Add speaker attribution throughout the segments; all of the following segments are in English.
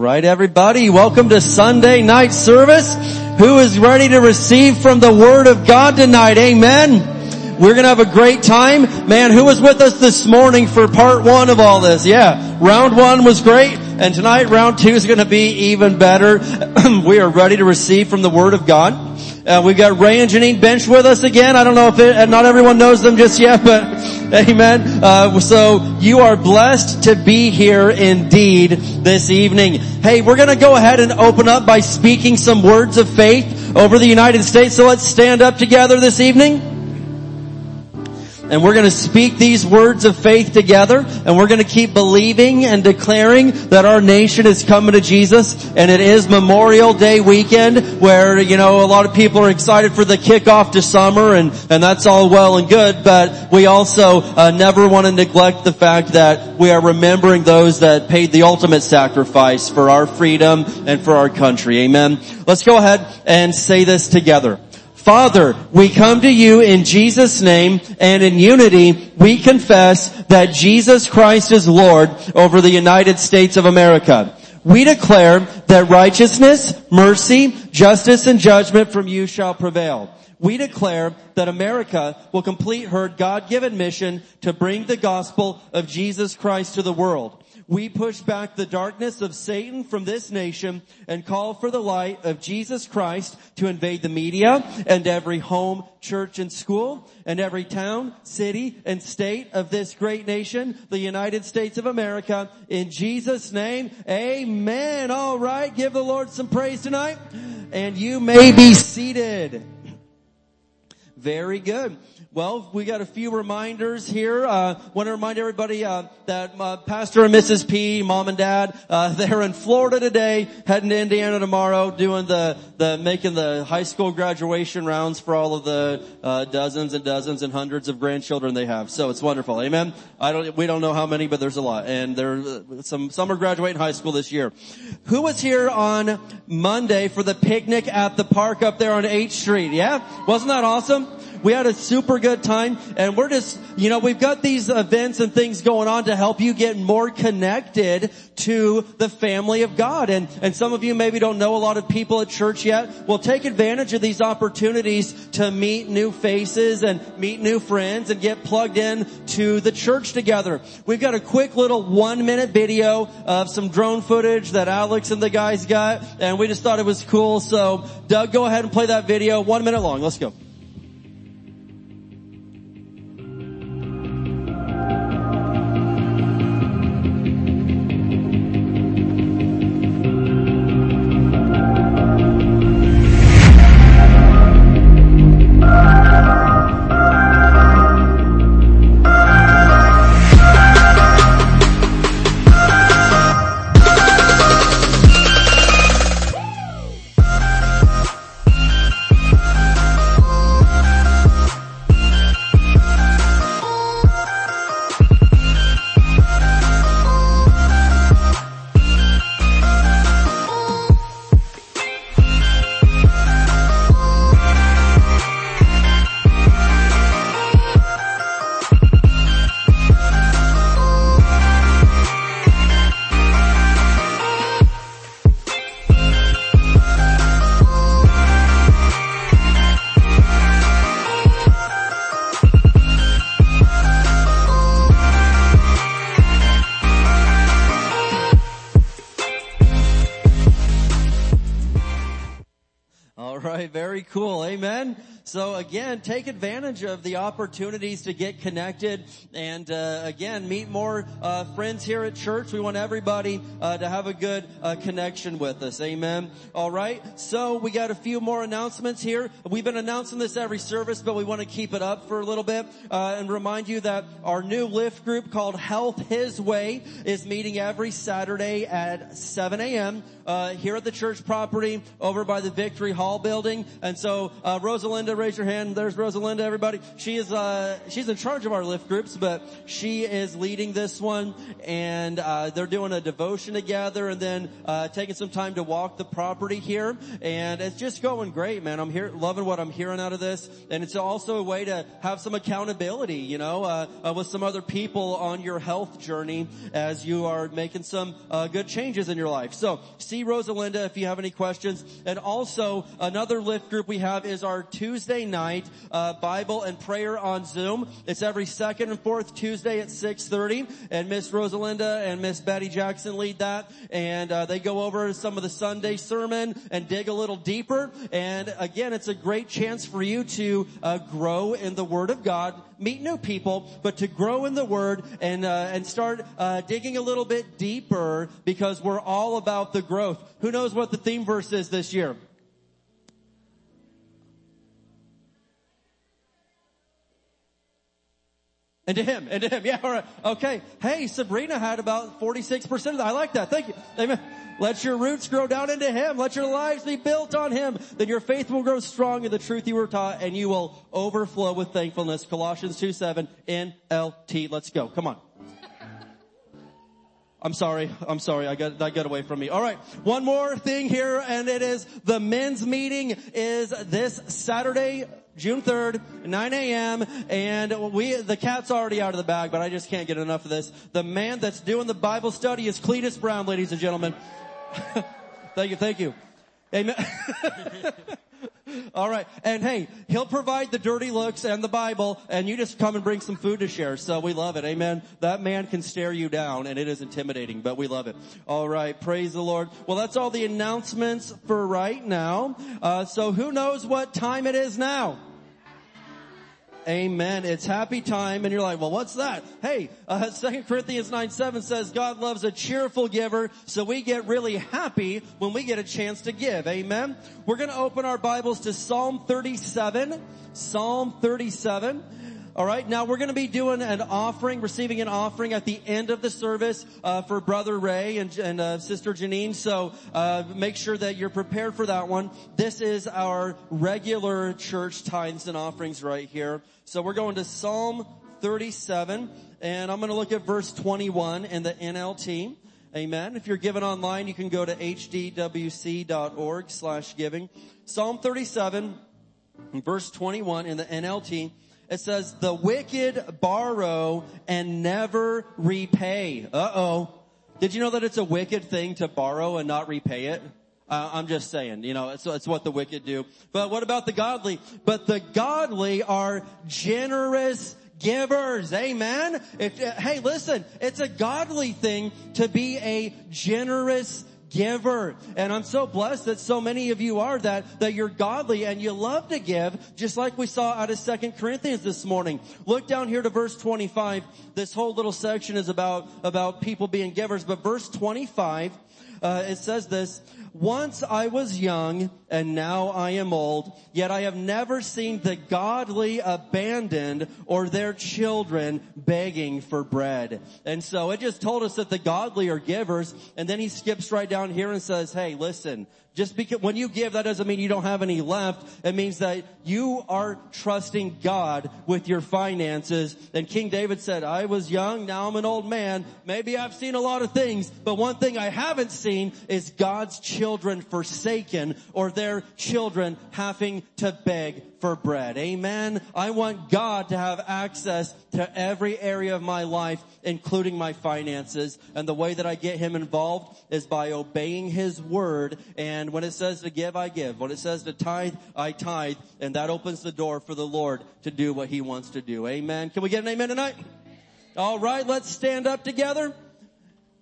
Speaker 1: Right, everybody, welcome to Sunday night service. Who is ready to receive from the Word of God tonight? Amen. We're gonna have a great time. Man, who was with us this morning for part one of all this? Yeah, round one was great, and tonight round two is gonna be even better. we are ready to receive from the Word of God. Uh, we've got Ray and Janine Bench with us again. I don't know if it, not everyone knows them just yet, but amen. Uh, so you are blessed to be here indeed this evening. Hey, we're going to go ahead and open up by speaking some words of faith over the United States. So let's stand up together this evening. And we're going to speak these words of faith together and we're going to keep believing and declaring that our nation is coming to Jesus and it is Memorial Day weekend where, you know, a lot of people are excited for the kickoff to summer and, and that's all well and good, but we also uh, never want to neglect the fact that we are remembering those that paid the ultimate sacrifice for our freedom and for our country. Amen. Let's go ahead and say this together. Father, we come to you in Jesus' name and in unity we confess that Jesus Christ is Lord over the United States of America. We declare that righteousness, mercy, justice, and judgment from you shall prevail. We declare that America will complete her God-given mission to bring the gospel of Jesus Christ to the world. We push back the darkness of Satan from this nation and call for the light of Jesus Christ to invade the media and every home, church, and school and every town, city, and state of this great nation, the United States of America. In Jesus' name, amen. All right. Give the Lord some praise tonight and you may be seated. Very good. Well, we got a few reminders here. Uh, want to remind everybody uh, that uh, Pastor and Mrs. P, mom and dad, uh, they're in Florida today, heading to Indiana tomorrow, doing the the making the high school graduation rounds for all of the uh, dozens and dozens and hundreds of grandchildren they have. So it's wonderful. Amen. I don't. We don't know how many, but there's a lot, and there uh, some some are graduating high school this year. Who was here on Monday for the picnic at the park up there on 8th Street? Yeah, wasn't that awesome? We had a super good time and we're just, you know, we've got these events and things going on to help you get more connected to the family of God. And, and some of you maybe don't know a lot of people at church yet. Well, take advantage of these opportunities to meet new faces and meet new friends and get plugged in to the church together. We've got a quick little one minute video of some drone footage that Alex and the guys got and we just thought it was cool. So Doug, go ahead and play that video. One minute long. Let's go. Again, take advantage of the opportunities to get connected and uh, again meet more uh, friends here at church. We want everybody uh, to have a good uh, connection with us. Amen. All right. So we got a few more announcements here. We've been announcing this every service, but we want to keep it up for a little bit uh, and remind you that our new lift group called Health His Way is meeting every Saturday at 7 a.m. Uh, here at the church property over by the Victory Hall building. And so Rosalinda raise your hand. There's Rosalinda, everybody. She is, uh, she's in charge of our lift groups, but she is leading this one and, uh, they're doing a devotion together and then, uh, taking some time to walk the property here. And it's just going great, man. I'm here, loving what I'm hearing out of this. And it's also a way to have some accountability, you know, uh, uh with some other people on your health journey as you are making some, uh, good changes in your life. So see Rosalinda if you have any questions. And also another lift group we have is our Tuesday night, uh, Bible and prayer on Zoom. It's every second and fourth Tuesday at 6.30 and Miss Rosalinda and Miss Betty Jackson lead that and uh, they go over some of the Sunday sermon and dig a little deeper and again it's a great chance for you to uh, grow in the Word of God, meet new people, but to grow in the Word and uh, and start uh, digging a little bit deeper because we're all about the growth. Who knows what the theme verse is this year? And to him, and to him. Yeah, all right. Okay. Hey, Sabrina had about 46% of that. I like that. Thank you. Amen. Let your roots grow down into Him. Let your lives be built on Him. Then your faith will grow strong in the truth you were taught and you will overflow with thankfulness. Colossians 2 7 NLT. Let's go. Come on. I'm sorry. I'm sorry. I got, that got away from me. All right. One more thing here and it is the men's meeting is this Saturday, June 3rd, 9 a.m. And we, the cat's already out of the bag, but I just can't get enough of this. The man that's doing the Bible study is Cletus Brown, ladies and gentlemen. thank you, thank you. Amen. All right. And hey, he'll provide the dirty looks and the Bible and you just come and bring some food to share. So we love it. Amen. That man can stare you down and it is intimidating, but we love it. All right. Praise the Lord. Well, that's all the announcements for right now. Uh, so who knows what time it is now? Amen. It's happy time and you're like, well, what's that? Hey, uh, 2 Corinthians 9, 7 says God loves a cheerful giver, so we get really happy when we get a chance to give. Amen. We're gonna open our Bibles to Psalm 37. Psalm 37. All right, now we're going to be doing an offering, receiving an offering at the end of the service uh, for Brother Ray and, and uh, Sister Janine. So uh, make sure that you're prepared for that one. This is our regular church tithes and offerings right here. So we're going to Psalm 37, and I'm going to look at verse 21 in the NLT. Amen. If you're giving online, you can go to hdwc.org slash giving. Psalm 37, verse 21 in the NLT. It says, the wicked borrow and never repay. Uh-oh. Did you know that it's a wicked thing to borrow and not repay it? Uh, I'm just saying, you know, it's, it's what the wicked do. But what about the godly? But the godly are generous givers. Amen. If, uh, hey, listen, it's a godly thing to be a generous giver. And I'm so blessed that so many of you are that, that you're godly and you love to give, just like we saw out of Second Corinthians this morning. Look down here to verse 25. This whole little section is about, about people being givers, but verse 25, uh, it says this, once I was young and now I am old, yet I have never seen the godly abandoned or their children begging for bread. And so it just told us that the godly are givers and then he skips right down here and says, hey, listen, just because when you give, that doesn't mean you don't have any left. It means that you are trusting God with your finances. And King David said, I was young, now I'm an old man. Maybe I've seen a lot of things, but one thing I haven't seen is God's children forsaken or their children having to beg for bread. Amen. I want God to have access to every area of my life, including my finances. And the way that I get him involved is by obeying his word. And when it says to give, I give. When it says to tithe, I tithe. And that opens the door for the Lord to do what he wants to do. Amen. Can we get an amen tonight? All right. Let's stand up together.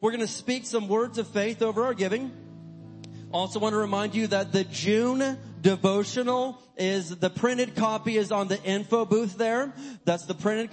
Speaker 1: We're going to speak some words of faith over our giving. Also want to remind you that the June devotional is the printed copy is on the info booth there. That's the printed copy.